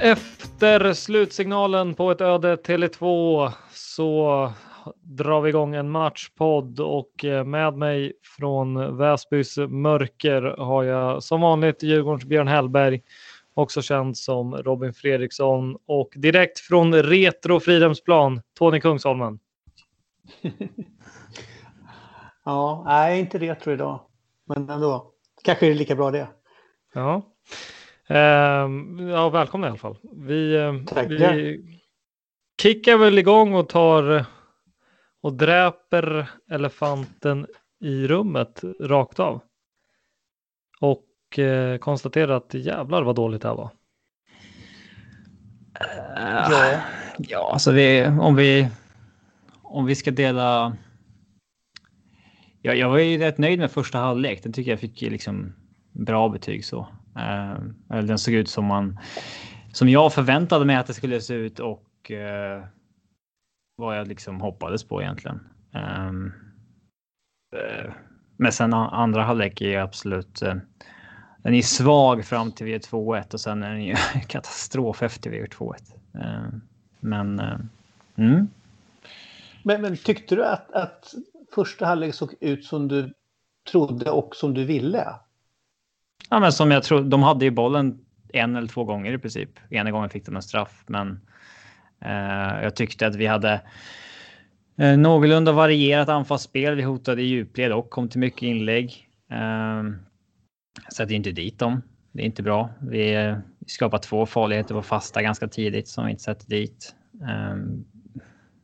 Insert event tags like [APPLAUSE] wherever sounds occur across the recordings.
Efter slutsignalen på ett öde Tele2 så drar vi igång en matchpodd och eh, med mig från Väsbys mörker har jag som vanligt Djurgårdens Björn Hellberg, också känd som Robin Fredriksson och direkt från Retro Fridhemsplan, Tony Kungsholmen. [LAUGHS] ja, nej, inte retro idag, men ändå. Kanske är det lika bra det. Ja. Uh, ja, välkomna i alla fall. Vi, uh, vi kickar väl igång och tar och dräper elefanten i rummet rakt av. Och uh, konstaterar att jävlar vad dåligt det här var. ja, ja alltså vi, om vi om vi ska dela. Ja, jag var ju rätt nöjd med första halvlek. Den tycker jag fick liksom bra betyg så. Eh, den såg ut som man som jag förväntade mig att det skulle se ut och eh, vad jag liksom hoppades på egentligen. Eh, men sen andra halvlek är absolut. Den är svag fram till vi 2-1 och sen är den ju [LAUGHS] katastrof efter vi 2 1. Men. Mm. men. Men tyckte du att, att första halvlek såg ut som du trodde och som du ville? Ja, men som jag tror, de hade ju bollen en eller två gånger i princip. Ena gången fick de en straff, men eh, jag tyckte att vi hade eh, någorlunda varierat anfallsspel. Vi hotade i djupled och kom till mycket inlägg. Eh, sätter inte dit dem. Det är inte bra. Vi, eh, vi skapar två farligheter på fasta ganska tidigt som vi inte sätter dit. Eh,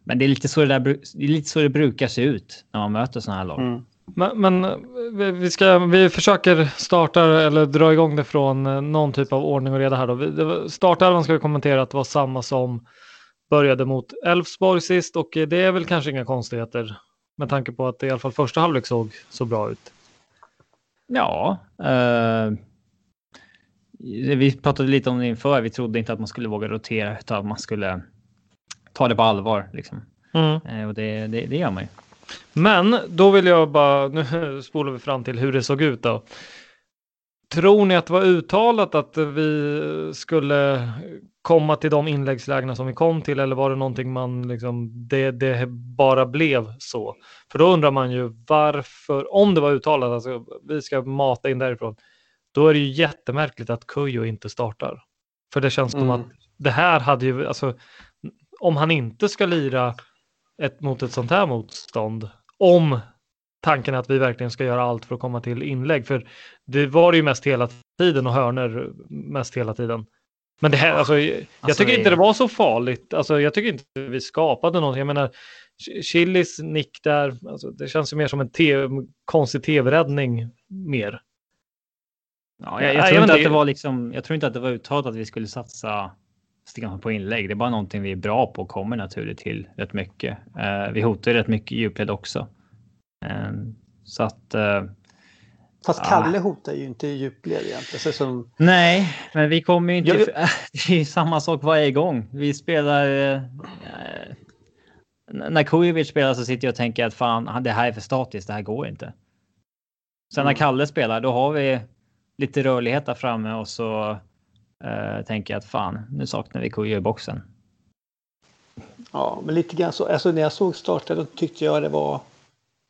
men det är lite så det, där, det är lite så det brukar se ut när man möter sådana här lag. Mm. Men, men, vi, ska, vi försöker starta eller dra igång det från eh, någon typ av ordning och reda här. Då. Startelvan ska vi kommentera att det var samma som började mot Elfsborg sist och det är väl kanske inga konstigheter med tanke på att det i alla fall första halvlek såg så bra ut. Ja, eh, vi pratade lite om det inför. Vi trodde inte att man skulle våga rotera utan att man skulle ta det på allvar. Liksom. Mm. Eh, och det, det, det gör man ju. Men då vill jag bara, nu [LAUGHS] spolar vi fram till hur det såg ut då. Tror ni att det var uttalat att vi skulle komma till de inläggslägena som vi kom till eller var det någonting man liksom, det, det bara blev så? För då undrar man ju varför, om det var uttalat, alltså vi ska mata in därifrån. då är det ju jättemärkligt att Kujo inte startar. För det känns mm. som att det här hade ju, alltså om han inte ska lira ett, mot ett sånt här motstånd, om tanken är att vi verkligen ska göra allt för att komma till inlägg, för det var det ju mest hela tiden och hörner mest hela tiden. Men det här, alltså, jag alltså, tycker inte det var så farligt. Alltså, jag tycker inte vi skapade någonting. Jag menar, Chilis nick där, alltså, det känns ju mer som en TV, konstig tv-räddning mer. Ja, jag, jag, tror inte att det var liksom, jag tror inte att det var uttalat att vi skulle satsa på inlägg. Det är bara någonting vi är bra på och kommer naturligt till rätt mycket. Uh, vi hotar ju rätt mycket djupled också. Uh, så att uh, Fast Kalle hotar ju inte djupled egentligen. Som... Nej, men vi kommer ju inte... Jag... [LAUGHS] Det är samma sak varje gång. Vi spelar... Eh, när Kujovic spelar så sitter jag och tänker att fan, det här är för statiskt. Det här går inte. Sen när mm. Kalle spelar, då har vi lite rörlighet där framme och så eh, tänker jag att fan, nu saknar vi Kujo i boxen. Ja, men lite grann så. Alltså när jag såg starten då tyckte jag det var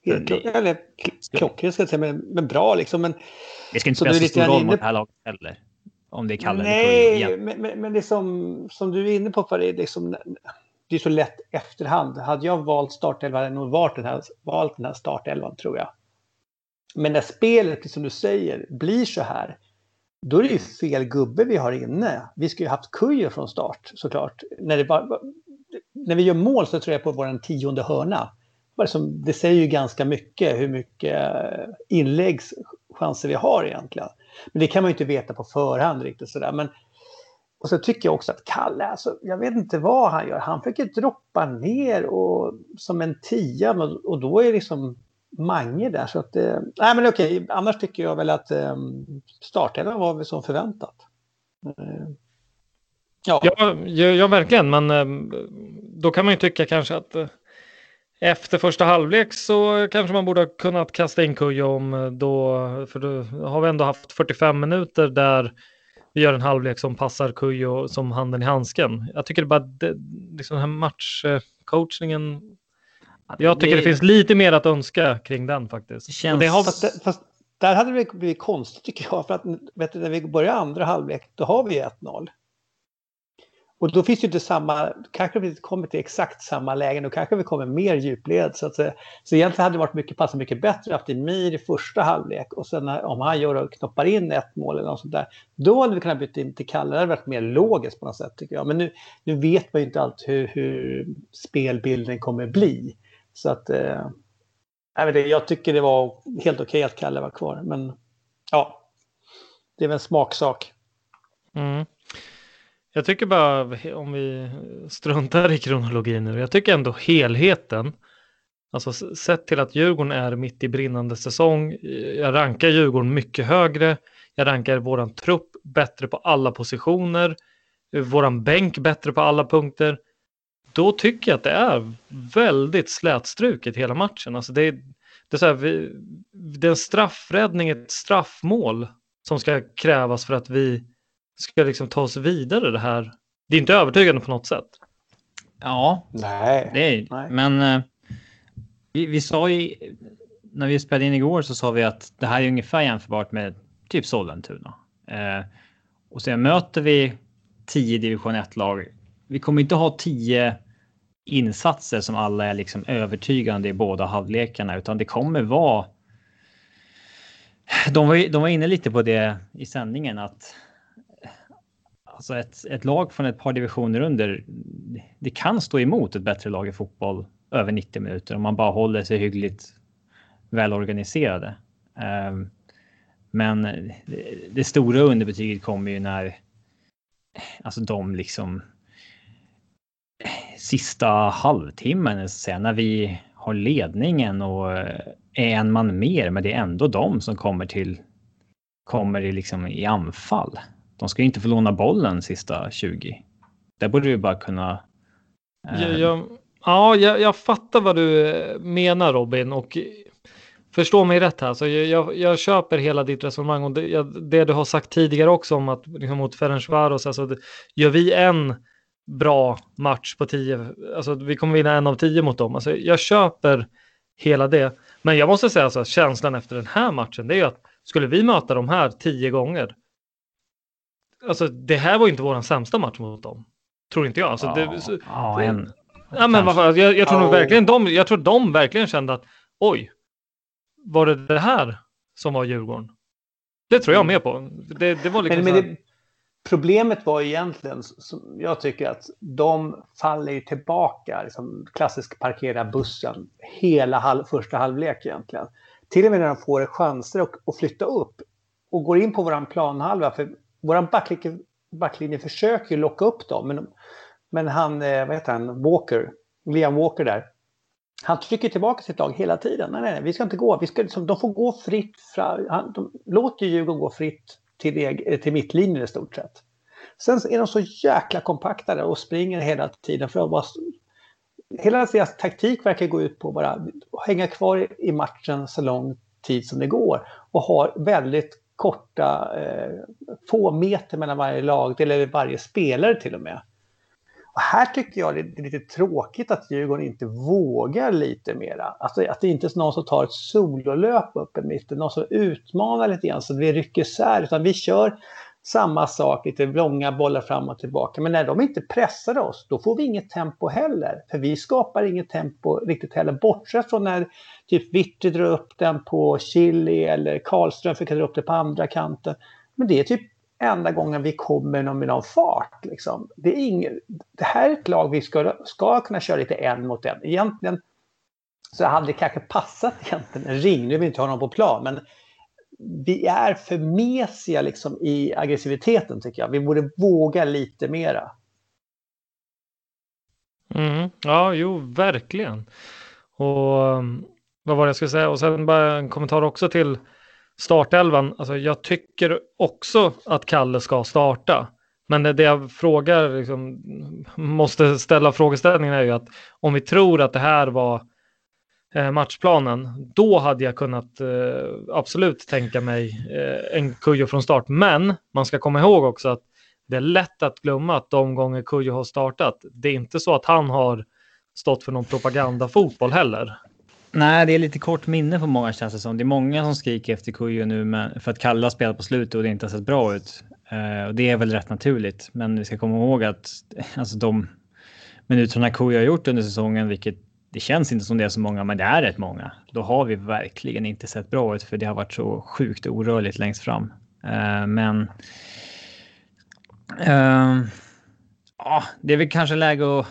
Helt eller klockrent ska jag säga, men, men bra liksom. Men, det ska inte spela så, stor roll mot det här laget heller. Om det är Kalle Nej, men, men, men det som, som du är inne på, för det är liksom, det är så lätt efterhand. Hade jag valt startelva hade jag nog valt den här, valt den här startelvan tror jag. Men när spelet, som du säger, blir så här, då är det ju fel gubbe vi har inne. Vi skulle ju haft Kujo från start såklart. När, det bara, när vi gör mål så tror jag på vår tionde hörna det säger ju ganska mycket hur mycket eh, inläggschanser vi har egentligen. Men det kan man ju inte veta på förhand riktigt sådär. Men, och så tycker jag också att Kalle, alltså, jag vet inte vad han gör. Han försöker droppa ner och, som en tia och då är liksom Mange där. Så att, eh, nej men okej, annars tycker jag väl att eh, startelvan var väl som förväntat. Eh, ja. Ja, ja, ja, verkligen, men eh, då kan man ju tycka kanske att eh, efter första halvlek så kanske man borde ha kunnat kasta in Kujo om eh, då, för då har vi ändå haft 45 minuter där vi gör en halvlek som passar Kujo som handen i handsken. Jag tycker det bara, det, liksom den här matchcoachningen, jag tycker det... det finns lite mer att önska kring den faktiskt. Känns... Det har... fast, fast, där hade det blivit konstigt tycker jag, för att vet du, när vi börjar andra halvlek, då har vi 1-0. Och då finns det inte samma, kanske vi inte kommer till exakt samma lägen, då kanske vi kommer mer djupled. Så, att, så egentligen hade det varit mycket, passat mycket bättre att haft Emir i första halvlek och sen när, om han gör och knoppar in ett mål eller något sånt där, då hade vi kunnat byta in till Kalle. Det hade varit mer logiskt på något sätt tycker jag. Men nu, nu vet man ju inte allt hur, hur spelbilden kommer bli. Så att, eh, jag, tycker det var helt okej okay att Kalle var kvar, men ja, det är väl en smaksak. Mm. Jag tycker bara, om vi struntar i kronologin nu, jag tycker ändå helheten, alltså sett till att Djurgården är mitt i brinnande säsong, jag rankar Djurgården mycket högre, jag rankar våran trupp bättre på alla positioner, våran bänk bättre på alla punkter. Då tycker jag att det är väldigt slätstruket hela matchen. Alltså det, är, det, är så här, vi, det är en straffräddning, ett straffmål som ska krävas för att vi ska liksom ta oss vidare det här. Det är inte övertygande på något sätt. Ja, nej. Det är, nej. men eh, vi, vi sa ju när vi spelade in igår så sa vi att det här är ungefär jämförbart med typ Sollentuna. Eh, och sen möter vi tio division 1-lag. Vi kommer inte ha tio insatser som alla är liksom övertygande i båda halvlekarna, utan det kommer vara. De var, de var inne lite på det i sändningen att alltså ett, ett lag från ett par divisioner under, det kan stå emot ett bättre lag i fotboll över 90 minuter om man bara håller sig hyggligt välorganiserade. Ehm, men det, stora underbetyget kommer ju när alltså de liksom sista halvtimmen, säga, när vi har ledningen och eh, är en man mer, men det är ändå de som kommer till kommer i, liksom i anfall. De ska inte få låna bollen sista 20. Där borde du bara kunna. Eh... Jag, jag, ja, jag, jag, fattar vad du eh, menar Robin och förstå mig rätt här. Så jag, jag, köper hela ditt resonemang och det, det, du har sagt tidigare också om att liksom, mot Ferencvaros, alltså gör vi en bra match på tio, alltså vi kommer vinna en av tio mot dem. Alltså, jag köper hela det. Men jag måste säga så att känslan efter den här matchen, det är ju att skulle vi möta de här tio gånger, alltså det här var inte vår sämsta match mot dem. Tror inte jag. Alltså, ja, det, så, ja, en. Ja, men vad, jag, jag tror Ja. verkligen de, jag tror de verkligen kände att oj, var det det här som var Djurgården? Det tror jag med på. Det, det var liksom Men, men det, problemet var egentligen, som jag tycker att de faller tillbaka, liksom, klassisk parkera bussen, hela halv, första halvlek egentligen. Till och med när de får chanser att, att flytta upp och går in på våran planhalva, för våran backlinje, backlinje försöker ju locka upp dem, men, men han, eh, vad heter han, Walker, Liam Walker där, han trycker tillbaka sitt lag hela tiden. Nej, nej, nej vi ska inte gå. Vi ska, liksom, de får gå fritt. Fra, han, de låter Djurgården gå fritt till, eg- eh, till mittlinjen i stort sett. Sen är de så jäkla kompaktade och springer hela tiden. För att bara, hela deras taktik verkar gå ut på att hänga kvar i matchen så lång tid som det går. Och har väldigt korta, eh, få meter mellan varje lag, eller varje spelare till och med. Och här tycker jag det är lite tråkigt att Djurgården inte vågar lite mera. Alltså att det inte är någon som tar ett sololöp upp i mitten, någon som utmanar lite grann så att vi rycker isär, utan vi kör samma sak, lite långa bollar fram och tillbaka. Men när de inte pressar oss, då får vi inget tempo heller. För vi skapar inget tempo riktigt heller, bortsett från när typ Witte drar upp den på Chili eller Karlström fick dra upp det på andra kanten. Men det är typ enda gången vi kommer någon med någon fart. Liksom. Det, är ingen, det här är ett lag vi ska, ska kunna köra lite en mot en. Egentligen så hade det kanske passat egentligen en ring. Nu vill vi inte ha någon på plan, men vi är för mesiga liksom, i aggressiviteten tycker jag. Vi borde våga lite mera. Mm, ja, jo, verkligen. Och um, vad var det jag skulle säga? Och sen bara en kommentar också till startelvan. Alltså, jag tycker också att Kalle ska starta. Men det jag frågar, liksom, måste ställa frågeställningen är ju att om vi tror att det här var eh, matchplanen, då hade jag kunnat eh, absolut tänka mig eh, en Kujo från start. Men man ska komma ihåg också att det är lätt att glömma att de gånger Kujo har startat, det är inte så att han har stått för någon propagandafotboll heller. Nej, det är lite kort minne på många känns det som. Det är många som skriker efter Kujo nu men för att Kalle har spelat på slutet och det inte har sett bra ut. Eh, och det är väl rätt naturligt. Men vi ska komma ihåg att alltså, de minuterna Kujo har gjort under säsongen, vilket det känns inte som det är så många, men det är rätt många. Då har vi verkligen inte sett bra ut för det har varit så sjukt orörligt längst fram. Eh, men eh, ja, det är väl kanske läge att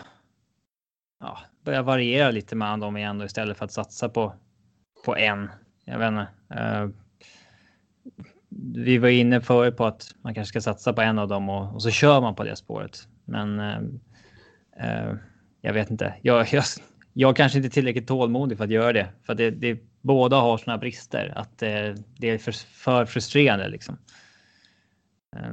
ja, börja variera lite mellan dem igen då, istället för att satsa på, på en. Jag vet inte. Eh, vi var inne förut på att man kanske ska satsa på en av dem och, och så kör man på det spåret. Men eh, eh, jag vet inte. Jag, [LAUGHS] jag, jag kanske inte är tillräckligt tålmodig för att göra det. För det, det, båda har såna brister att det är för, för frustrerande liksom. Eh,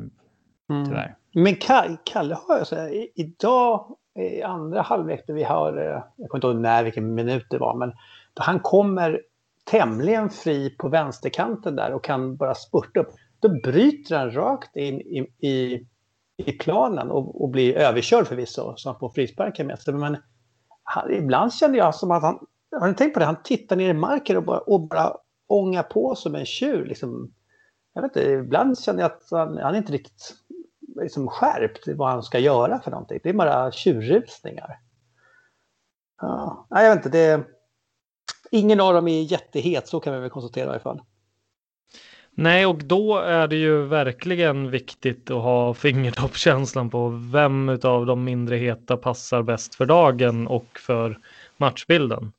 tyvärr. Men Ka- Kalle har ju så här, idag i andra halvlek vi har, eh, jag kommer inte ihåg när, vilken minut det var, men han kommer tämligen fri på vänsterkanten där och kan bara spurta upp. Då bryter han rakt in i, i, i planen och, och blir överkörd förvisso, så han får frisparken med sig. Men han, ibland kände jag som att han, har ni tänkt på det, han tittar ner i marken och bara, och bara ångar på som en tjur. Liksom. Jag vet inte, ibland känner jag att han, han är inte riktigt liksom skärpt vad han ska göra för någonting. Det är bara tjurrusningar. Ja, jag vet inte, det, ingen av dem är jättehet, så kan vi väl konstatera i alla fall. Nej, och då är det ju verkligen viktigt att ha fingertoppskänslan på vem av de mindre heta passar bäst för dagen och för matchbilden.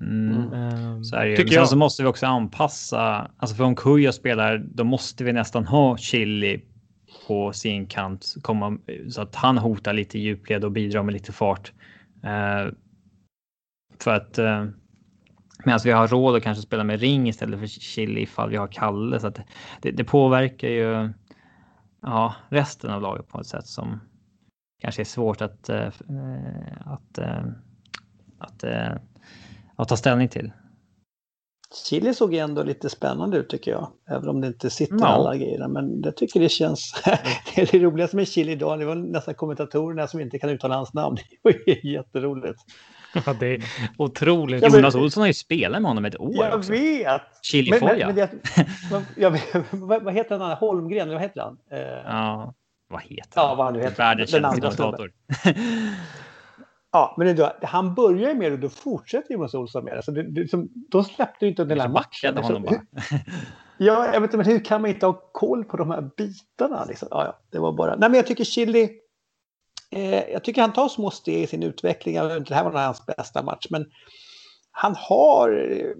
Mm. Ehm, Så är det ju. Men tycker sen jag. så måste vi också anpassa. Alltså för om Kuja spelar, då måste vi nästan ha Chili på sin kant komma så att han hotar lite i djupled och bidrar med lite fart. Eh, för att eh, medan vi har råd att kanske spela med ring istället för Chili ifall vi har Kalle så att det, det påverkar ju ja, resten av laget på ett sätt som kanske är svårt att eh, att eh, att, eh, att ta ställning till. Chili såg ändå lite spännande ut tycker jag. Även om det inte sitter Ja. alla grejer. Men jag tycker det känns... [LAUGHS] det är det roligaste med Chili idag. Det var nästan kommentatorerna som inte kan uttala hans namn. [LAUGHS] Det ju jätteroligt. Ja, det är otroligt. Ja, Jonas Olsson har ju spelat med honom ett år Jag också. vet! Chilifoja. Men, men, men vad, heter han? Holmgren? Vad heter han? Eh, Ja, vad heter Ja, han? vad han nu heter. Världens andra kommentator. [LAUGHS] Ja, men ändå, han börjar ju med det och då fortsätter Jonas Olsson med det. Så det, det, som, då släppte ju inte den här matchen. backade honom bara. [LAUGHS] Ja, jag vet inte, men hur kan man inte ha koll på de här bitarna? Liksom? Ja, ja, det var bara... Nej, men jag tycker Chili... Eh, jag tycker han tar små steg i sin utveckling. Det här var nog hans bästa match, men han har eh,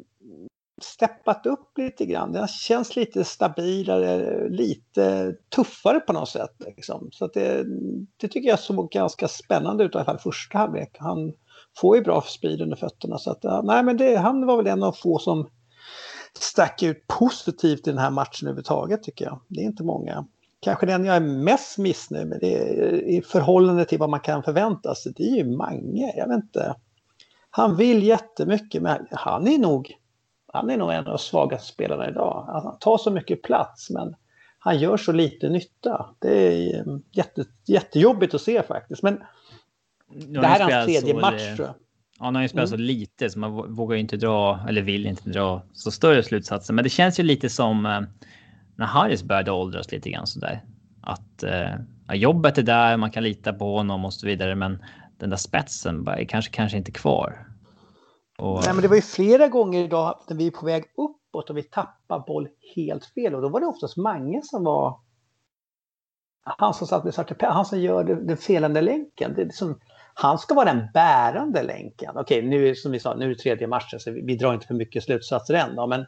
steppat upp lite grann. Den känns lite stabilare, lite tuffare på något sätt. Liksom. Så att det, det tycker jag såg ganska spännande ut i alla fall första halvlek. Han får ju bra speed under fötterna. Så att, nej, men det, han var väl en av få som stack ut positivt i den här matchen överhuvudtaget tycker jag. Det är inte många. Kanske den jag är mest missnöjd med det är, i förhållande till vad man kan förvänta sig. Det är ju Mange. Jag vet inte. Han vill jättemycket men han är nog han är nog en av de svagaste spelarna idag. Han tar så mycket plats men han gör så lite nytta. Det är jätte, jättejobbigt att se faktiskt. Men det här han är hans tredje match tror jag. Ja, han har ju spelat så lite så man vå- vågar ju inte dra, eller vill inte dra så större slutsatser. Men det känns ju lite som eh, när Harris började åldras lite grann sådär. Att eh, jobbet är där, man kan lita på honom och så vidare. Men den där spetsen bara, är kanske, kanske inte kvar. Och, Nej, men det var ju flera gånger idag när vi är på väg uppåt och vi tappar boll helt fel. Och då var det oftast Mange som var han som satt med Svarte han som gör den felande länken. Det är liksom, han ska vara den bärande länken. Okej, nu är- som vi sa, nu är det tredje matchen så vi, vi drar inte för mycket slutsatser än. Då, men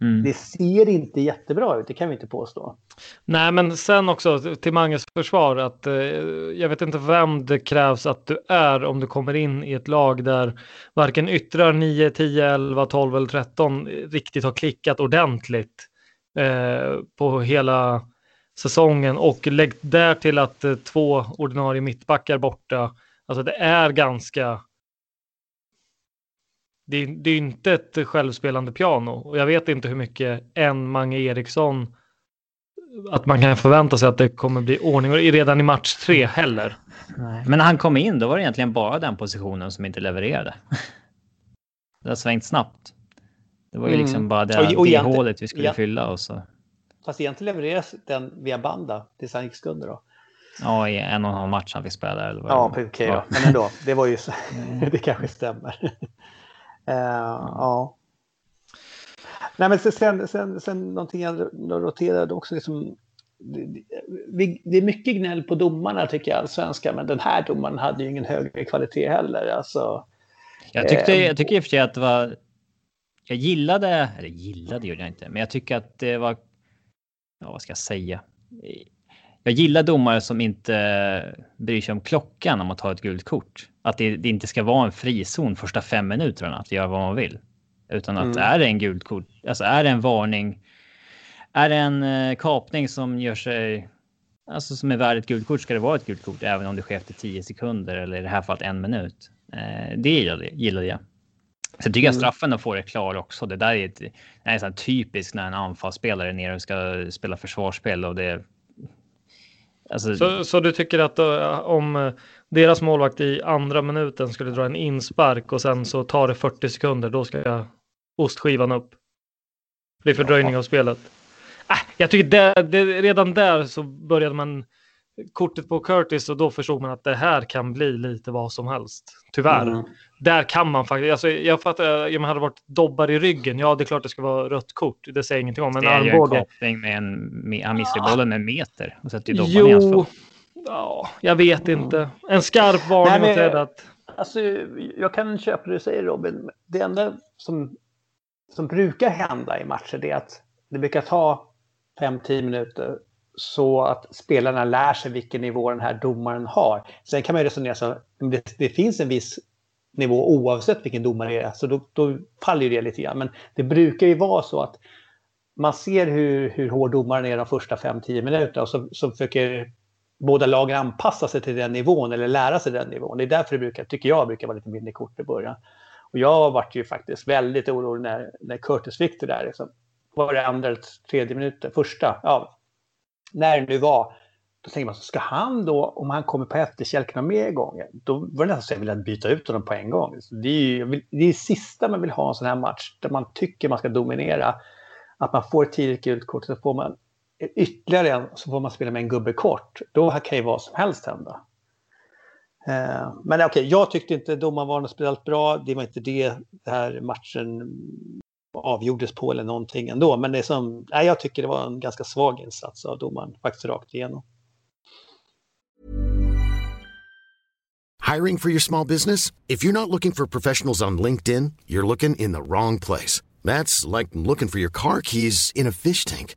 mm. det ser inte jättebra ut, det kan vi inte påstå. Nej, men sen också till Manges försvar att eh, jag vet inte vem det krävs att du är om du kommer in i ett lag där varken yttrar 9, 10, 11, 12 eller 13 riktigt har klickat ordentligt eh, på hela säsongen och lägg där till att eh, två ordinarie mittbackar borta. Alltså det är ganska det är, det är inte ett självspelande piano och jag vet inte hur mycket en Mange Eriksson att man kan förvänta sig att det kommer bli ordning och redan i match tre heller. Nej. Men när han kom in då var det egentligen bara den positionen som inte levererade. [LAUGHS] Det har svängt snabbt. Det var ju Mm. liksom bara det, Och- och det hålet vi skulle ja. fylla och så. Fast egentligen levereras den via banda tills han gick skunder då. Ja, i en och en halv match han fick spela. Eller vad Ja, okej Ja. då. Men ändå, det var ju så, [LAUGHS] det kanske stämmer. Eh, ja. Nej, men sen, sen, sen, någonting jag noterade också. Liksom, det, det- det är mycket gnäll på domarna tycker jag, svenska, men den här domaren hade ju ingen högre kvalitet heller. Alltså, Jag tyckte, Eh, jag tycker i och för sig att det var... Jag gillade, eller gillade gjorde jag inte, men jag tycker att det var... Ja, vad ska jag säga? Jag gillar domare som inte bryr sig om klockan om man tar ett gult kort. Att det, det inte ska vara en frizon första fem minuterna, att göra vad man vill. Utan att Mm. är det en gult kort, alltså är det en varning, är det en eh, kapning som gör sig, alltså som är värd ett gult kort ska det vara ett gult kort även om det sker efter 10 sekunder eller i det här fallet en minut. Eh, det gillade, gillade jag. Sen tycker jag Mm. straffen att få det klar också. Det där är, ett, det är typiskt när en anfallsspelare är nere och ska spela försvarsspel och det. Alltså, Så, så du tycker att eh, om eh, deras målvakt i andra minuten skulle dra en inspark och sen så tar det 40 sekunder, då ska ostskivan upp. Det är fördröjning av spelet. Äh, jag tycker det, det, redan där så började man kortet på Curtis och då förstod man att det här kan bli lite vad som helst. Tyvärr. Mm. Där kan man faktiskt, alltså, jag fattar, jag hade varit dobbar i ryggen, ja det är klart det ska vara rött kort, det säger ingenting om, men det är ju en armbåge. kapning med en, med, han missar bollen en meter och sätter dobban i hans Jo, fot. Ja, jag vet inte. En skarp varning Nej, men- åt räddat. Alltså, jag kan köpa det du säger Robin. Det enda som, som brukar hända i matcher är att det brukar ta 5-10 minuter så att spelarna lär sig vilken nivå den här domaren har. Sen kan man ju resonera så att det, det finns en viss nivå oavsett vilken domare det är. Så då, då faller ju det lite grann. Men det brukar ju vara så att man ser hur, hur hård domaren är de första 5-10 minuterna och så, så försöker båda lagen anpassa sig till den nivån eller lära sig den nivån. Det är därför det brukar, tycker jag, brukar vara lite mindre kort i början. Och jag varit ju faktiskt väldigt orolig när, när Curtis fick det där. Liksom. Var det andra eller tredje minuten? Första? Ja. När det nu var. Då tänker man, ska han då, om han kommer på efterkälken mer gången, då var det nästan så jag ville byta ut honom på en gång. Det är ju det, är sista man vill ha en sån här match, där man tycker man ska dominera. Att man får ett tidigt gult kort, så får man ytterligare en, så får man spela med en gubbe kort. Då kan ju vad som helst hända. Eh, men okej, okay, jag tyckte inte domaren var något speciellt bra. Det var inte det den här matchen avgjordes på eller någonting ändå. Men det är som, nej, jag tycker det var en ganska svag insats av domaren, faktiskt rakt igenom. Hiring for your small business? If you're not looking for professionals on LinkedIn, you're looking in the wrong place. That's like looking for your car keys in a fish tank.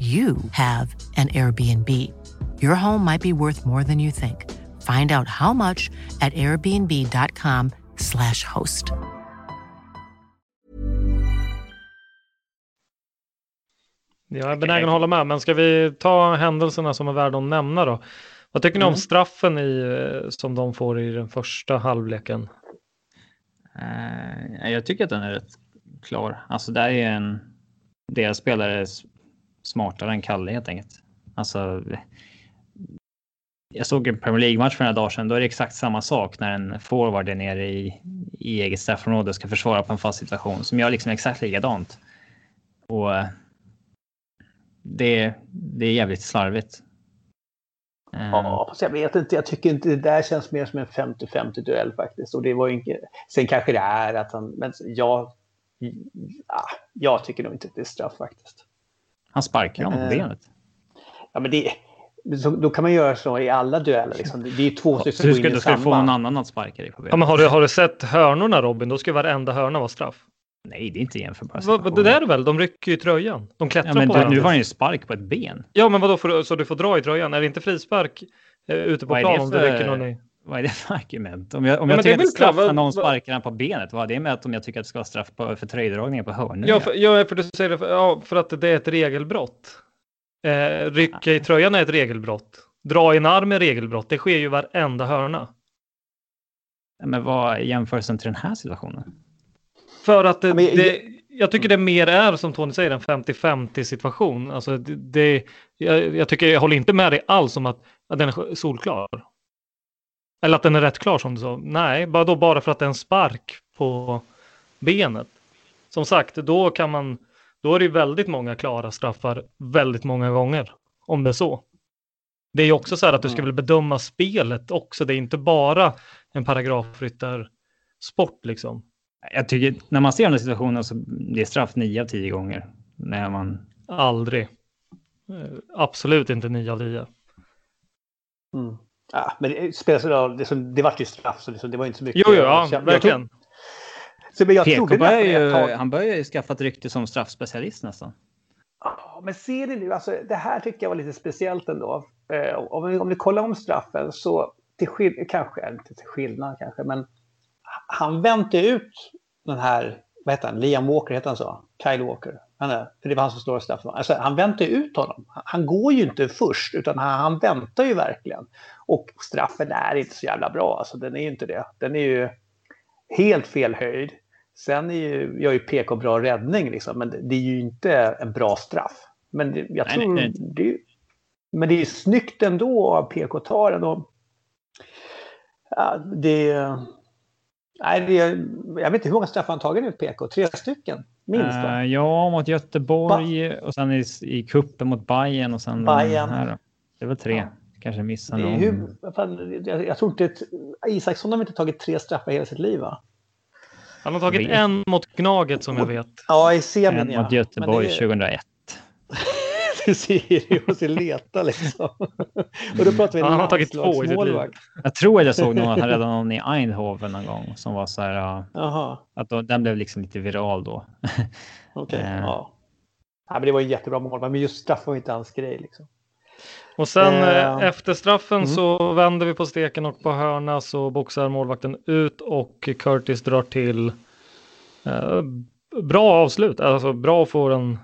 you have an Airbnb. Your home might be worth more than you think. Find out how much at airbnb.com slash host. Jag är benägen att hålla med, men ska vi ta händelserna som är värda att nämna då? Vad tycker ni om mm. straffen i, eh, som de får i den första halvleken? Uh, jag tycker att den är rätt klar. Alltså där är en deras spelare smartare än Kalle helt enkelt. Alltså. Jag såg en Premier League-match för några dagar sedan. Då är det exakt samma sak när en forward är nere i, i eget straffområde och ska försvara på en fast situation som gör liksom exakt likadant. Och det, det är jävligt slarvigt. Eh. Ja, fast jag vet inte. Jag tycker inte det där känns mer som en 50-50 duell faktiskt. Och det var inte... Sen kanske det är att han... Men jag... Ja, jag tycker nog inte att det är straff faktiskt. Han sparkar honom på eh, benet. Ja, men det, så, då kan man göra så i alla dueller. Liksom. Det är två stycken som går in i samma. Du ska få någon annan att sparka dig på benet. Ja, men har, du, har du sett hörnorna Robin? Då ska varenda hörna vara straff. Nej, det är inte jämförbart. Det där är väl? De rycker ju tröjan. De klättrar ja, men på varandra. Nu har han ju spark på ett ben. Ja, men vadå? För, så du får dra i tröjan? Är det inte frispark eh, ute på plan om det rycker någon i? Vad är det för argument? Om jag, om jag tycker att det är straff när någon sparkar den på benet, vad är det med att om jag tycker att det ska vara straff på, för tröjdragningen på hörnor? Ja, för, ja, för du säger det, för, ja, för att det är ett regelbrott. Eh, rycka i tröjan är ett regelbrott. Dra i en arm är regelbrott. Det sker ju varenda hörna. Men vad är jämförelsen till den här situationen? För att det, det, jag tycker det mer är som Tony säger en 50-50 situation. Alltså det, det jag, jag, tycker jag håller inte med dig alls om att, att den är solklar. Eller att den är rätt klar som du sa. Nej, bara då bara för att det är en spark på benet. Som sagt, då kan man då är det väldigt många klara straffar väldigt många gånger. Om det är så. Det är ju också så här att du ska väl bedöma spelet också. Det är inte bara en paragrafryttarsport liksom. Jag tycker när man ser den här situationen så det är straff nio av tio gånger. När man... Aldrig. Eh, absolut inte nio av tio. Mm. Ja, men det spelar roll. Det, det var ju straff så det, det var inte så mycket. Jo, jo ja, verkligen. Så, men jag börjar ju, han börjar ju skaffa ett rykte som straffspecialist nästan. Ja, men ser ni nu, alltså, det här tycker jag var lite speciellt ändå. Eh, om, vi, om vi kollar om straffen så, till skill- kanske, inte till skillnad kanske, men han väntar ut den här, vad heter han, Liam Walker heter han så? Kyle Walker. Han är, för det var han som står straffen. Alltså, han väntar ut honom. Han går ju inte först, utan han, han väntar ju verkligen. Och straffen är inte så jävla bra, alltså den är ju inte det. Den är ju helt fel höjd. Sen är ju, gör ju PK bra räddning, liksom, men det är ju inte en bra straff. Men det, jag tror... Nej, nej. Det, men det är snyggt ändå av PK att ta den. Och, ja, det, nej, det, jag vet inte hur många straffar han tagit nu PK? Tre stycken? Minst? Uh, ja, mot Göteborg ba och sen i, i kuppen mot Bayern och sen Bayern. här. Det var tre. Ja. Kanske missade någon. Hur, jag, jag tror inte att Isaksson har inte tagit tre straffar hela sitt liv va? Han har tagit en mot Gnaget som jag vet. Ja, i semin En mot Göteborg det... 2001. [LAUGHS] du Sirius leta liksom. och då pratar vi ja, Han har tagit två i sitt liv. Jag tror att jag såg någon han räddade någon i Eindhoven någon gång som var så här. Aha. Att då, den blev liksom lite viral då. [LAUGHS] Okej, okay, uh. ja. ja. men det var en jättebra mål, men just straff var inte hans grej liksom. Och sen uh. efter straffen mm. så vänder vi på steken och på hörna så boxar målvakten ut och Curtis drar till. Uh, bra avslut, alltså bra att få den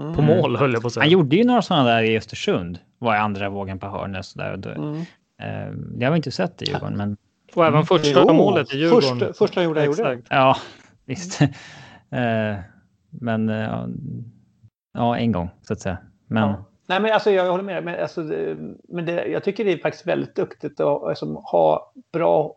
Mm. På mål höll jag på att säga. Han gjorde ju några sådana där i Östersund. Var i andra vågen på hörnet. Så där. Mm. Eh, det har vi inte sett i Djurgården. Men... Och även första jo, målet i Djurgården. Första, första gjorde jag gjorde. Ja, visst. [LAUGHS] eh, men eh, ja, en gång så att säga. Men... Ja. Nej, men alltså, jag håller med. Men, alltså, men det, jag tycker det är faktiskt väldigt duktigt att alltså, ha bra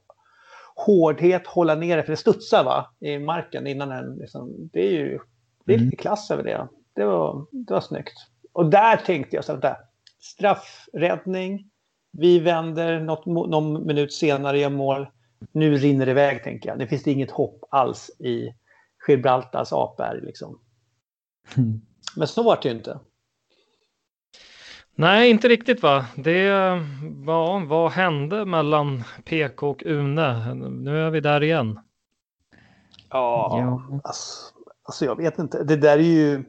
hårdhet, hålla ner det, för det studsar va, i marken innan den. Liksom, det är ju det är mm. lite klass över det det var, det var snyggt. Och där tänkte jag så att straffräddning, vi vänder något, någon minut senare gör mål. Nu rinner det iväg tänker jag. Det finns inget hopp alls i Gibraltars apberg liksom. Mm. Men så var det ju inte. Nej, inte riktigt va. Det var, vad hände mellan PK och Une? Nu är vi där igen. Ja, ja. Alltså, alltså jag vet inte. Det där är ju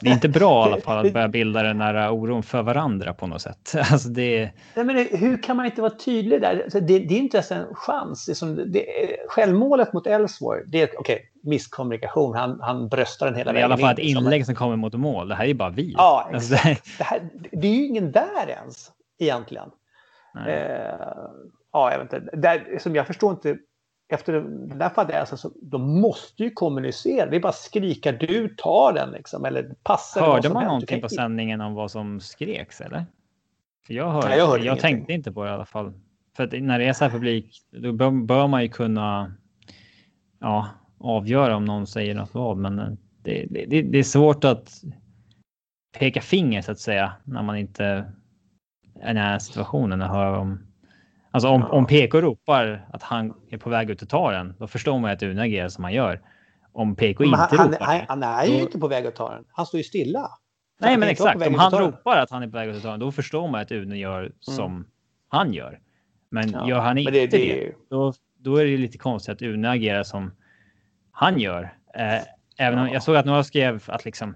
det är inte bra i alla fall att börja bilda den här oron för varandra på något sätt. [LAUGHS] Alltså det... Nej, men hur kan man inte vara tydlig där? Alltså det, det är inte ens en chans. Det är som, det, självmålet mot Elfsborg, det är okay, misskommunikation. Han, han bröstar den hela vägen. I alla fall ett inlägg som kommer mot mål. Det här är ju bara vi. Ja, alltså, det, här, det är ju ingen där ens egentligen. Eh, ja, jag vet inte. Där, som jag förstår inte efter den där fadäsen så de måste ju kommunicera. Det är bara skrika du tar den liksom. Eller passar Hörde man någonting på sändningen om vad som skreks eller? För jag, hörde, Nej, jag, hörde jag tänkte inte på det i alla fall. För när det är så här publik då bör, bör, man ju kunna ja, avgöra om någon säger något vad. Men eh, det, det, det är svårt att peka finger så att säga när man inte är i den här situationen och hör om Alltså om, ja. om PK ropar att han är på väg ut och tar den, då förstår man att Une agerar som han gör. Om PK inte han, ropar han, han, han är ju inte på väg att ta den. Han står ju stilla. Nej, men exakt. Om han ropar att han är på väg att ta den, då förstår man att Une gör mm. som mm. han gör. Men ja, gör han inte det, det, det, då, då är det lite konstigt att Une agerar som han gör. Eh, även om jag såg att några skrev att liksom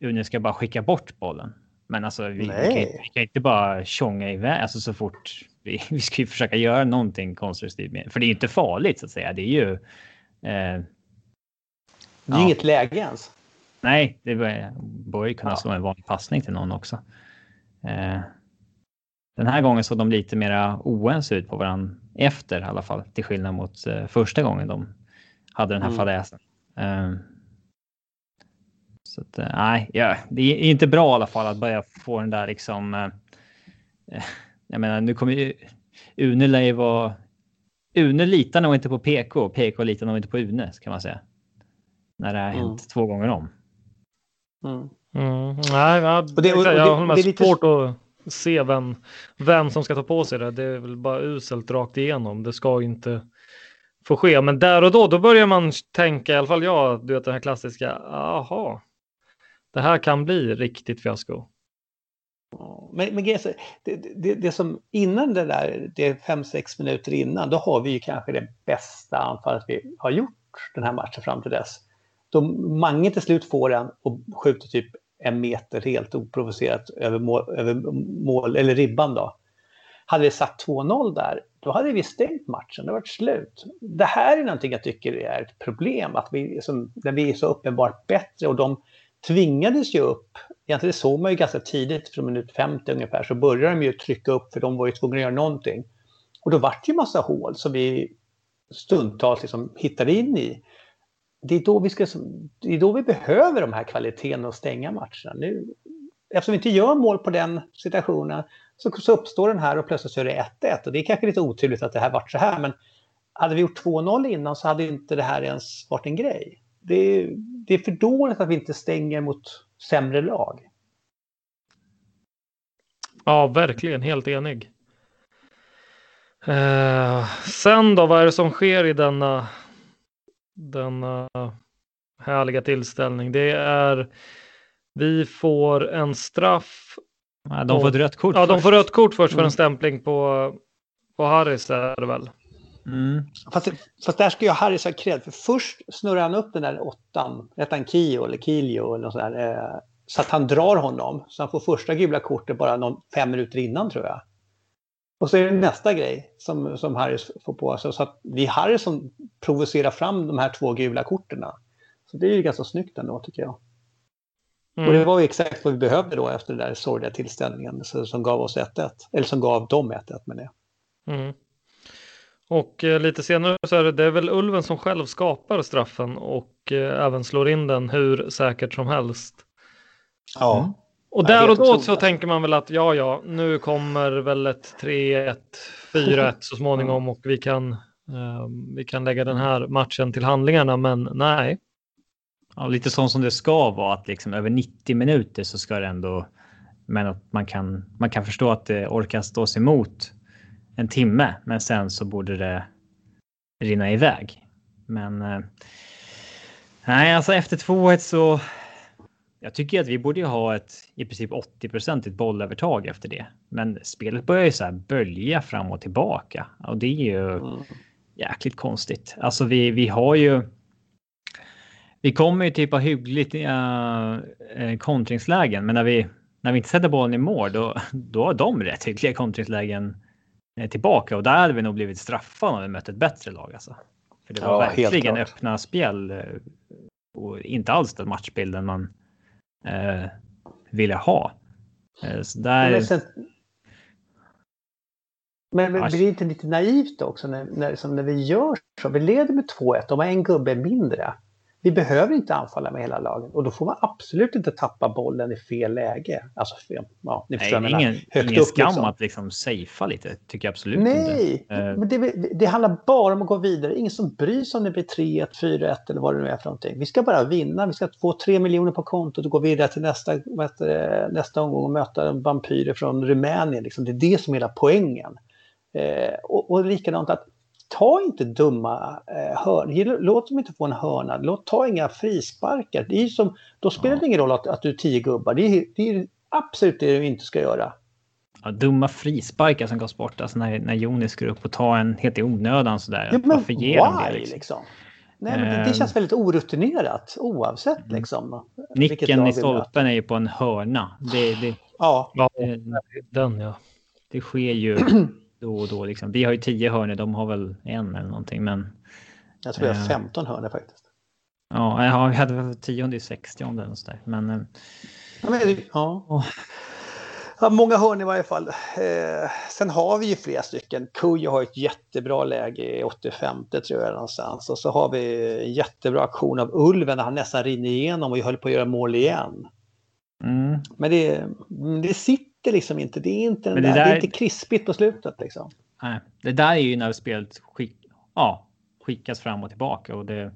Une ska bara skicka bort bollen. Men alltså, vi, vi, kan, vi kan, inte bara tjonga iväg alltså, så fort vi, [LAUGHS] vi ska ju försöka göra någonting konstruktivt med. För det är ju inte farligt så att säga. Det är ju. Eh, det är ja. inget läge ens. Nej, det bör ju kunna ja. slå en vanlig passning till någon också. Eh, den här gången såg de lite mera oense ut på varandra efter i alla fall, till skillnad mot eh, första gången de hade den här mm. fadäsen. Eh, så att, eh, nej, ja, det är inte bra i alla fall att börja få den där liksom eh, eh, jag menar, nu kommer ju Une lär ju vara... Une litar nog inte på PK, PK litar nog inte på Une, kan man säga. När det har hänt mm. två gånger om. Mm. Mm. Nej, jag, och det, och, och jag håller med. Det är lite... svårt att se vem, vem som ska ta på sig det. Det är väl bara uselt rakt igenom. Det ska inte få ske. Men där och då, då börjar man tänka, i alla fall jag, du vet den här klassiska, aha, det här kan bli riktigt fiasko. Men, men det, det, det, som innan det där, det är fem sex minuter innan, då har vi ju kanske det bästa anfallet vi har gjort den här matchen fram till dess. Då Mange till slut får den och skjuter typ en meter helt oprovocerat över mål, över mål eller ribban då. Hade vi satt 2-0 där, då hade vi stängt matchen, det varit slut. Det här är någonting jag tycker är ett problem, att vi, som, när vi är så uppenbart bättre och de tvingades ju upp egentligen det såg man ju ganska tidigt, från minut 50 ungefär, så började de ju trycka upp för de var ju tvungna att göra någonting. Och då vart det ju massa hål som vi stundtals liksom hittade in i. det är, då vi ska, det är då vi behöver de här kvaliteterna och stänga matcherna. Nu, eftersom vi inte gör mål på den situationen så, så uppstår den här och plötsligt så är det 1-1. Och det är kanske lite oturligt att det här varit så här, men hade vi gjort 2-0 innan så hade inte det här ens varit en grej. Det är, det är för dåligt att vi inte stänger mot sämre lag. Ja, verkligen helt enig. Eh, sen då, vad är det som sker i denna, denna härliga tillställning? Det är, vi får en straff. Ja, de får ett rött kort. Ja, först. de får rött kort först för en Mm. stämpling på, på Harris är det väl? Mm. Fast, fast där ska jag Harris ha cred, för först snurrar han upp den där åttan, hette han Kio eller Kilio eller något sånt där, eh, så att han drar honom. Så han får första gula kortet bara någon, fem minuter innan tror jag. Och så är det nästa grej som, som Harris får på sig. Så att det är Harris som provocerar fram de här två gula korten. Så det är ju ganska snyggt ändå tycker jag. Och det Mm. var ju exakt vad vi behövde då efter den där sorgliga tillställningen så- som gav oss 1-1. Eller som gav dem 1-1 med det. Mm. Och eh, lite senare så är det, det är väl Ulven som själv skapar straffen och eh, även slår in den hur säkert som helst. Ja. Mm. Och där och då otroligt. så tänker man väl att ja, ja, nu kommer väl ett 3-1, 4-1 så småningom och vi kan, eh, vi kan lägga den här matchen till handlingarna, men nej. Ja, lite sånt som det ska vara, att liksom över 90 minuter så ska det ändå. Men att man kan, man kan förstå att det orkar stå sig emot en timme, men sen så borde det rinna iväg. Men. Eh, nej, alltså efter 2-1 så. Jag tycker att vi borde ha ett i princip 80% bollövertag efter det, men spelet börjar ju så här bölja fram och tillbaka och det är ju Mm. jäkligt konstigt. Alltså vi, vi har ju. Vi kommer ju typ ha hyggligt uh, kontringslägen, men när vi när vi inte sätter bollen i mål, då, då har de rätt hyggliga kontringslägen tillbaka och där hade vi nog blivit straffade om vi mött ett bättre lag. Alltså. För det var Ja, verkligen öppna spel eh, och inte alls den matchbilden man eh, ville ha. Eh, så där, Men, sen, men, men blir det inte lite naivt också när, när, som när vi gör så? Vi leder med 2-1, de har en gubbe mindre. Vi behöver inte anfalla med hela laget och då får man absolut inte tappa bollen i fel läge. Alltså, fel, ja, ni förstår nej, ingen, Högt ingen upp, skam liksom. att liksom safea lite, tycker jag absolut inte. Nej, Eh. men det, det handlar bara om att gå vidare. Ingen som bryr sig om det blir 3-1, 4-1 eller vad det nu är för någonting. Vi ska bara vinna. Vi ska få 3 miljoner på kontot och gå vidare till nästa, nästa omgång och möta en vampyrer från Rumänien. Liksom. Det är det som är hela poängen. Eh, och, och likadant att ta inte dumma eh, hörn. Låt dem inte få en hörna. Låt, ta inga frisparkar. Det är som, då spelar det ingen roll att, att du är tio gubbar. Det är, det är absolut det du inte ska göra. Ja, dumma frisparkar som gavs bort. Alltså när, när Jonis går upp och tar en helt i onödan sådär. Ja, men Varför ger de det? why, Liksom? liksom? Nej, men det, det Ehm. känns väldigt orutinerat oavsett liksom. vilket Nicken i stolpen är ju på en hörna. Det, det, Ja, Ja, det, den ja. det sker ju [CLEARS THROAT] då och då. Liksom. Vi har ju tio hörnor, de har väl en eller någonting. Men jag tror jag har Eh. 15 hörnor faktiskt. ja, jag vi hade väl tionde i sextionde eller sådär. Men eh, Ja, men, det- ja. Åh. Ja, många hörn i varje fall. Eh, sen har vi ju flera stycken. Kujo har ett jättebra läge i 85 tror jag någonstans. Och så har vi en jättebra aktion av Ulven när han nästan rinner igenom och höll på att göra mål igen. mm, Men det, det sitter liksom inte. Det är inte, det där, det där- är inte krispigt på slutet liksom. nej, det där är ju när spelet skick, ja, skickas fram och tillbaka. Och det,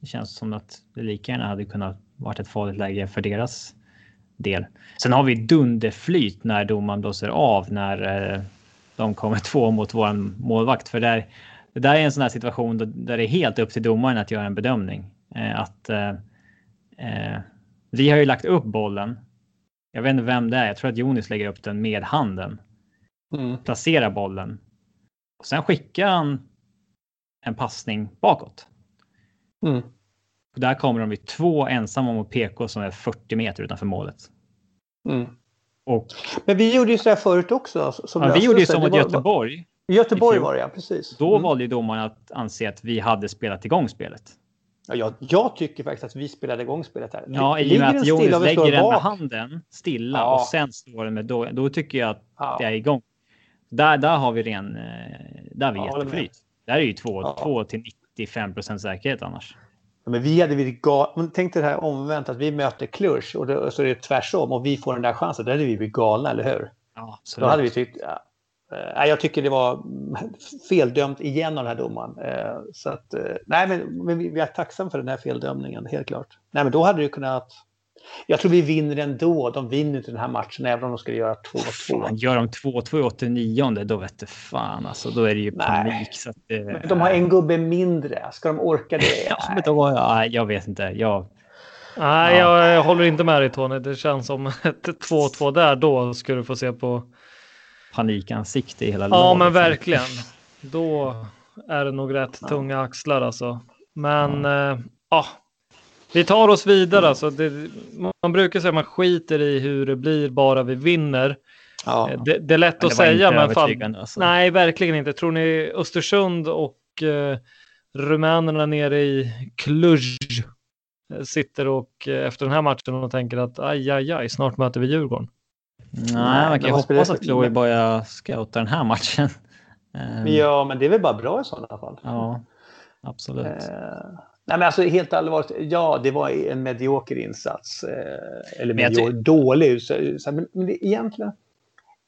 det känns som att det lika gärna hade kunnat varit ett farligt läge för deras del. Sen har vi dunderflyt när domaren blåser av när eh, de kommer [LAUGHS] två mot våran målvakt. För där, det där är en sån här situation där det är helt upp till domaren att göra en bedömning. Eh, att eh, eh, vi har ju lagt upp bollen. Jag vet inte vem det är. Jag tror att Jonis lägger upp den med handen. Mm. Placerar bollen. Och sen skickar han en passning bakåt. Mm. Och där kommer de vid två ensamma mot PK som är 40 meter utanför målet. Mm. Och Men vi gjorde ju så här förut också. Som ja, vi gjorde ju Det mot var- Göteborg. I Göteborg var det ja, precis. Då Mm. valde ju domaren att anse att vi hade spelat igång spelet. Ja, jag, jag tycker faktiskt att vi spelade igång spelet här. Ja, i och med att och slår lägger den med handen stilla Ja. och sen slår den med då, då tycker jag att Ja. det är igång. Där, där har vi ren, eh, där har vi Ja, jätteflyt. Där är ju två, Ja. två till 95 procent säkerhet annars. Men vi hade blivit galna. Tänk dig det här omvänt att vi möter Cluj och, då, så är det tvärsom och vi får den där chansen. Då hade vi blivit galna, eller hur? Ja, Då hade vi tyckt... Ja, eh, jag tycker det var feldömt igen av den här domaren. Eh, så att, eh, nej, men, men vi, vi är tacksamma för den här feldömningen, helt klart. Nej, men då hade det kunnat... Jag tror vi vinner ändå. De vinner inte den här matchen även om de skulle göra 2-2. Gör de 2-2 i 89 då vet du fan alltså. Då är det ju panik. Så att det... Men de har en gubbe mindre. Ska de orka det? [LAUGHS] ja, men då, ja, jag vet inte. Jag... Nej, ja. jag, jag håller inte med dig Tony. Det känns som ett 2-2 där. Då ska du få se på panikansikte i hela Ja, laget. men verkligen. Då är det nog rätt ja. tunga axlar alltså. Men ja, eh, ah, vi tar oss vidare. Alltså. Det, man brukar säga att man skiter i hur det blir bara vi vinner. Ja. Eh, det, det, är lätt men att säga, men fan, alltså. nej, verkligen inte. Tror ni Östersund och eh, rumänerna nere i Cluj eh, sitter och efter den här matchen och tänker att aj, aj, aj, snart möter vi Djurgården? Nej, man kan ju hoppas att Chloe börjar scouta den här matchen. Ja, men det är väl bara bra i sådana fall. Ja, absolut. Eh, nej, men alltså helt allvarligt, ja, det var en medioker insats. Eh, eller medioker, dålig. Så, så, men, men det, egentligen,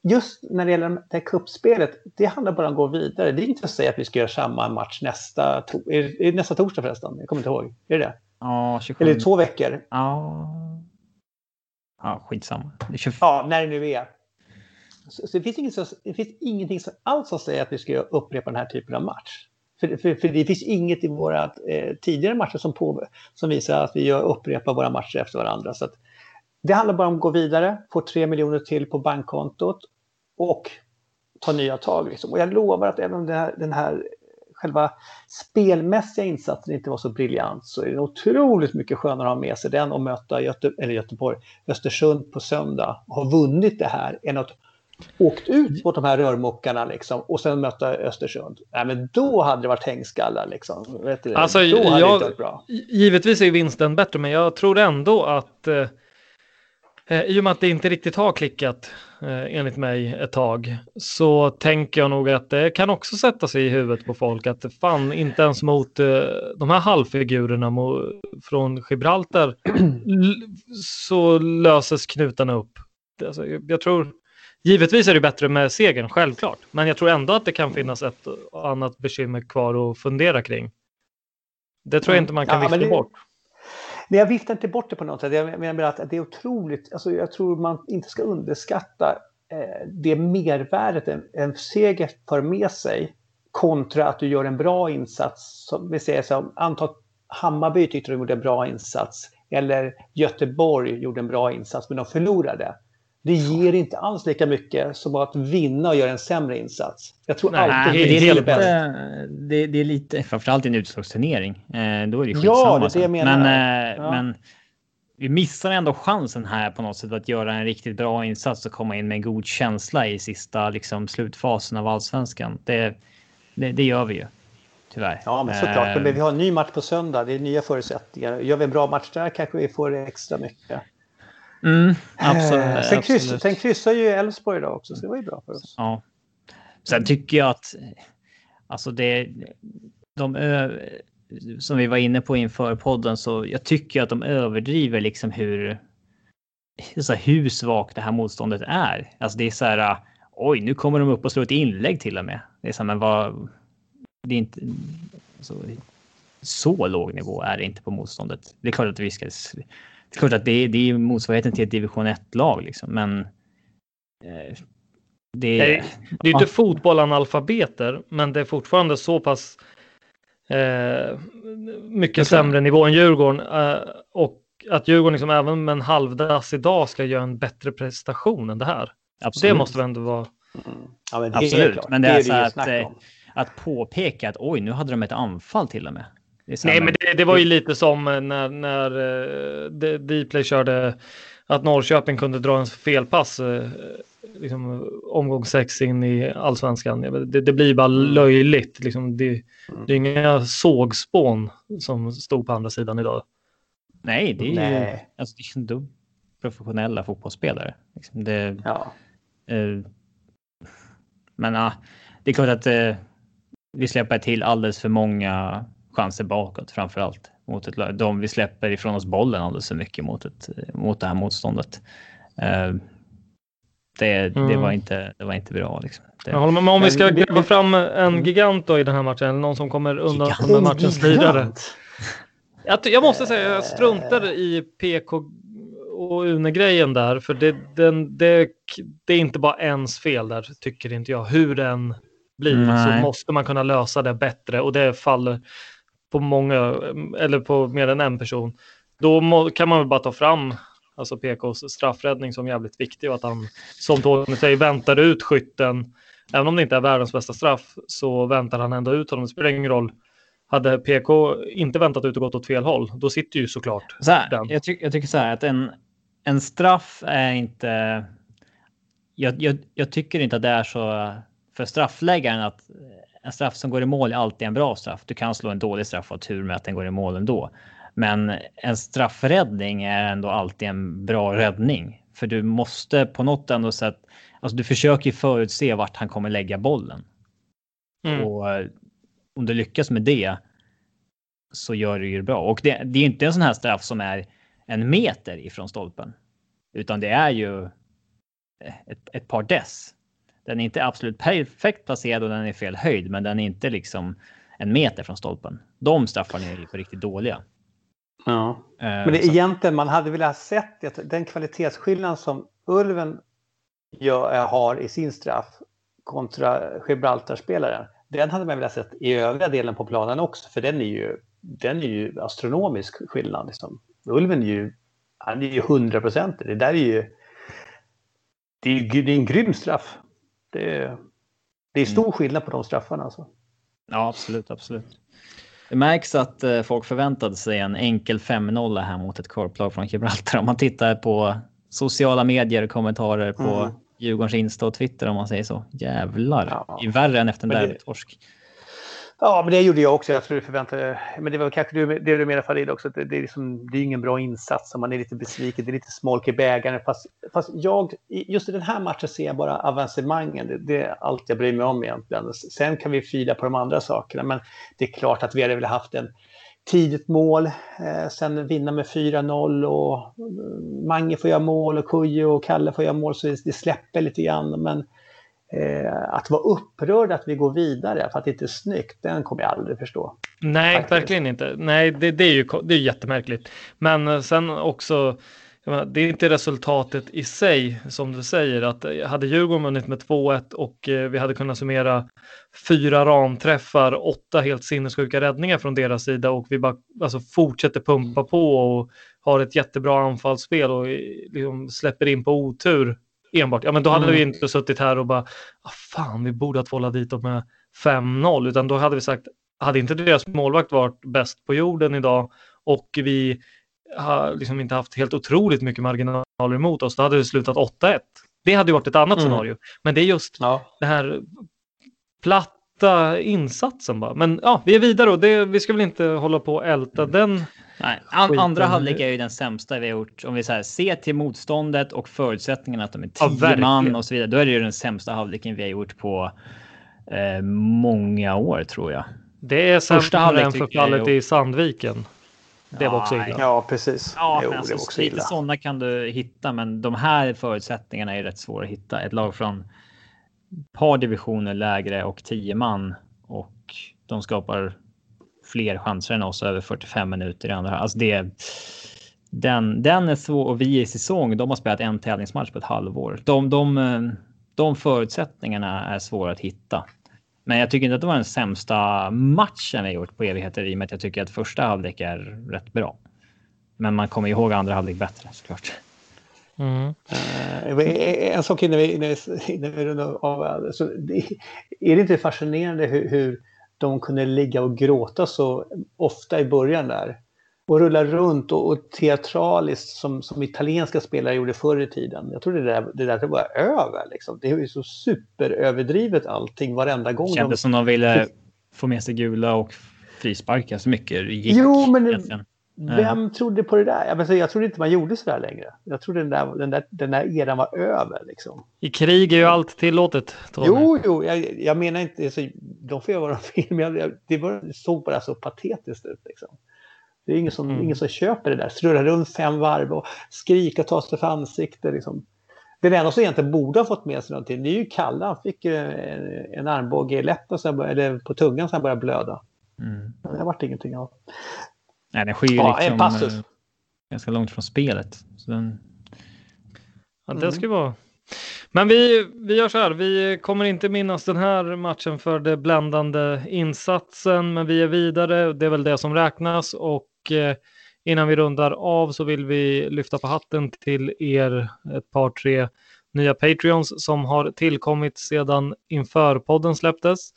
just när det gäller det här kuppspelet, det handlar bara om att gå vidare. Det är inte att säga att vi ska göra samma match nästa, to är, är nästa torsdag förresten. Jag kommer inte ihåg. Är det det? Ja, 27. Eller två veckor. Ja. Ja, skitsamma. Det 20... Ja, när det nu är. Så, så det, finns inget, det finns ingenting som alls som säger att vi ska upprepa den här typen av match. För, för, för det finns inget i våra eh, tidigare matcher som, på, som visar att vi gör, upprepar våra matcher efter varandra. Så det handlar bara om att gå vidare, få tre miljoner till på bankkontot och ta nya tag. Liksom. Och jag lovar att även om den här, den här själva spelmässiga insatsen inte var så briljant så är det otroligt mycket skönare att ha med sig den och möta Göte eller Göteborg, Östersund på söndag och ha vunnit det här än att åkt ut mot de här rörmokarna liksom, och sen möta Östersund. Nej, men då hade det varit hängskallar. Liksom. Vet du, alltså, då hade jag, det varit bra. Givetvis är vinsten bättre, men jag tror ändå att eh, Eh, I och med att det inte riktigt har klickat eh, enligt mig ett tag så tänker jag nog att det kan också sätta sig i huvudet på folk att fan inte ens mot eh, de här halvfigurerna från Gibraltar så löses knutarna upp. Alltså, jag tror Givetvis är det bättre med segern, självklart. Men jag tror ändå att det kan finnas ett annat bekymmer kvar att fundera kring. Det tror jag inte man kan ja, vifta bort. Nej, jag viftar inte bort det på något sätt. Jag menar att det är otroligt, alltså jag tror man inte ska underskatta eh, det mervärdet en, en seger för med sig kontra att du gör en bra insats. Som vi säger så, anta Hammarby tyckte de gjorde en bra insats eller Göteborg gjorde en bra insats men de förlorade det ger inte alls lika mycket som att vinna och göra en sämre insats. Jag tror Nej, alltid det, det, är lite, det, det är lite, framförallt i en utslagsturnering. Eh, då är det skitsamma. Ja, det är det jag menar. Men, eh, ja. men vi missar ändå chansen här på något sätt att göra en riktigt bra insats och komma in med en god känsla i sista liksom, slutfasen av allsvenskan. Det, det, det gör vi ju. Tyvärr. Ja, men såklart. Men vi har en ny match på söndag. Det är nya förutsättningar. Gör vi en bra match där kanske vi får extra mycket. Mm, absolut. Eh, sen, kryss, sen kryssar ju Elfsborg idag också, så det var ju bra för oss. Ja. Sen tycker jag att alltså det, de som vi var inne på inför podden, så jag tycker att de överdriver liksom hur, så här, hur svagt det här motståndet är. Alltså det är så här, oj, nu kommer de upp och slår ett inlägg till och med. Det är så här, men vad, det är inte alltså, så låg nivå är det inte på motståndet. Det är klart att vi ska det är klart att det är, det är motsvarigheten till ett division 1-lag, liksom, men eh, det, är, det är inte fotbollanalfabeter, men det är fortfarande så pass eh, mycket sämre nivå än Djurgården. Eh, och att Djurgården liksom även med en halvdass idag ska göra en bättre prestation än det här. Absolut. Det måste väl ändå vara... Mm. Ja, men Absolut, men det är, det är så att, eh, att påpeka att oj, nu hade de ett anfall till och med. Nej, men det, det, var ju lite som när, när uh, Dplay körde att Norrköping kunde dra en felpass uh, liksom, omgång sex in i allsvenskan. Det, det blir bara mm. löjligt. Liksom, det, det är inga sågspån som stod på andra sidan idag. Nej, det är Nej. ju alltså, det är professionella fotbollsspelare. Liksom det, ja. Uh, men uh, det är klart att uh, vi släpper till alldeles för många chanser bakåt framför allt. mot ett de Vi släpper ifrån oss bollen alldeles för mycket mot, ett, mot det här motståndet. Uh, det, mm. det, var inte, det var inte bra. Liksom. Det, jag håller med, men om vi ska gräva fram en mm. gigant då i den här matchen, eller någon som kommer undan med matchens lirare. Jag, jag måste säga, jag struntar i PK och Une-grejen där, för det, den, det, det är inte bara ens fel där, tycker inte jag. Hur den blir Nej. så måste man kunna lösa det bättre och det faller på många, eller på mer än en person. Då må, kan man väl bara ta fram alltså PKs straffräddning som jävligt viktig och att han, som Tony säger, väntar ut skytten. Även om det inte är världens bästa straff så väntar han ändå ut honom. Det spelar ingen roll. Hade PK inte väntat ut och gått åt fel håll, då sitter ju såklart så här, den. Jag, ty jag tycker så här att en, en straff är inte... Jag, jag, jag, tycker inte att det är så för straffläggaren att en straff som går i mål är alltid en bra straff. Du kan slå en dålig straff och ha tur med att den går i mål ändå. Men en straffräddning är ändå alltid en bra räddning. För du måste på något ändå sätt, alltså du försöker förutse vart han kommer lägga bollen. Mm. Och eh, om du lyckas med det så gör du ju bra. Och det, det är inte en sån här straff som är en meter ifrån stolpen. Utan det är ju ett, ett par dess. Den är inte absolut perfekt placerad och den är fel höjd, men den är inte liksom en meter från stolpen. De straffarna är ju på riktigt dåliga. Ja. Uh, men det, egentligen, man hade velat sett det, den kvalitetsskillnad som Ulven gör, eh, har i sin straff kontra Gibraltar-spelaren. Den hade man velat sett i övriga delen på planen också, för den är ju, den är ju astronomisk skillnad. Liksom. Ulven är ju, han är ju 100 procent. Det där är ju, det är, det är en grym straff. Det är, det är stor mm. skillnad på de straffarna. Alltså. Ja, absolut, absolut. Det märks att eh, folk förväntade sig en enkel 5-0 här mot ett korplag från Gibraltar. Om man tittar på sociala medier och kommentarer på mm. Djurgårdens Insta och Twitter om man säger så. Jävlar, ja. det är värre än efter en derbytorsk. Ja, men det gjorde jag också. Jag tror du förväntade Men det var kanske du, det du menar Farid också. Det, det, är liksom, det är ingen bra insats om man är lite besviken. Det är lite smolk i bägaren. Fast, fast jag, just i den här matchen ser jag bara avancemangen. Det, det, är allt jag bryr mig om egentligen. Sen kan vi fila på de andra sakerna. Men det är klart att vi hade velat haft en tidigt mål. Eh, sen vinna med 4-0 och eh, Mange får göra mål och Kujo och Kalle får göra mål. Så det, det släpper lite grann. Men Eh, att vara upprörd att vi går vidare för att det inte är snyggt, den kommer jag aldrig förstå. Nej, faktiskt. verkligen inte. Nej, det, det, är ju det är jättemärkligt. Men eh, sen också, menar, det är inte resultatet i sig som du säger, att eh, hade Djurgården vunnit med 2-1 och eh, vi hade kunnat summera fyra ramträffar, åtta helt sinnessjuka räddningar från deras sida och vi bara alltså, fortsätter pumpa på och har ett jättebra anfallsspel och liksom, släpper in på otur enbart, ja men då hade mm. vi inte suttit här och bara, ah, fan vi borde ha tvålat dit dem med 5-0, utan då hade vi sagt, hade inte deras målvakt varit bäst på jorden idag och vi har liksom inte haft helt otroligt mycket marginaler emot oss, då hade det slutat 8-1. Det hade ju varit ett annat mm. scenario. Men det är just ja. det här platta insatsen bara. Men ja, vi är vidare och det, vi ska väl inte hålla på och älta den Nej, an, andra halvlek är ju den sämsta vi har gjort. Om vi så här, ser till motståndet och förutsättningarna att de är tio ja, man och så vidare. Då är det ju den sämsta halvleken vi har gjort på eh, många år tror jag. Det är sämre än förfallet i Sandviken. Det var också illa. Ja, precis. Ja, jo, alltså, det var också illa. Sådana kan du hitta, men de här förutsättningarna är rätt svåra att hitta. Ett lag från ett par divisioner lägre och tio man och de skapar fler chanser än oss över 45 minuter i andra. Alltså det, den, den är svår och vi i säsong, de har spelat en tävlingsmatch på ett halvår. De, de, de förutsättningarna är svåra att hitta. Men jag tycker inte att det var den sämsta matchen vi gjort på evigheter i och med att jag tycker att första halvlek är rätt bra. Men man kommer ihåg andra halvlek bättre såklart. Mm. Uh, en sak innan vi, innan vi rundar av. Alltså, är det inte fascinerande hur, hur de kunde ligga och gråta så ofta i början där. Och rulla runt och, och teatraliskt som, som italienska spelare gjorde förr i tiden. Jag tror det där, det där var över. Liksom. Det är ju så superöverdrivet allting varenda gång. Det kändes de... som de ville få med sig gula och frisparka så mycket det gick. Jo, men egentligen. Vem uh. trodde på det där? Jag, menar, jag trodde inte man gjorde så där längre. Jag trodde den där, den där, den där eran var över. Liksom. I krig är ju allt tillåtet. Tony. Jo, jo, jag, jag menar inte... Alltså, de får göra vad de vill, men jag, det var, såg bara så patetiskt ut. Liksom. Det är ingen som, mm. ingen som köper det där. Snurra runt fem varv och skrika och ta sig för ansiktet. Liksom. Den enda som egentligen borde ha fått med sig någonting, det är ju Kalle. Han fick en, en armbåge i läppen, eller på tungan, så han började blöda. Mm. Det har varit ingenting av. Nej, den sker ju ja, liksom, en passus. Eh, ganska långt från spelet. Så den... Ja, det ska vara men vi, vi gör så här, vi kommer inte minnas den här matchen för det bländande insatsen, men vi är vidare. Det är väl det som räknas och eh, innan vi rundar av så vill vi lyfta på hatten till er ett par, tre nya Patreons som har tillkommit sedan inför podden släpptes.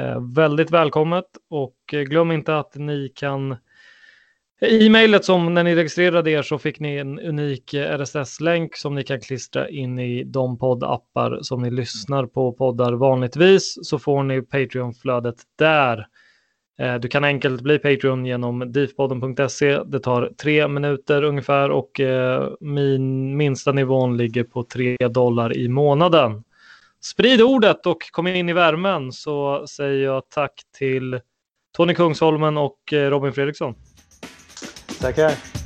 Eh, väldigt välkommet och glöm inte att ni kan i mejlet som när ni registrerade er så fick ni en unik eh, RSS-länk som ni kan klistra in i de poddappar som ni lyssnar på poddar vanligtvis så får ni Patreon-flödet där. Eh, du kan enkelt bli Patreon genom diffpodden.se. Det tar tre minuter ungefär och eh, min minsta nivån ligger på tre dollar i månaden. Sprid ordet och kom in i värmen så säger jag tack till Tony Kungsholmen och Robin Fredriksson. Take care.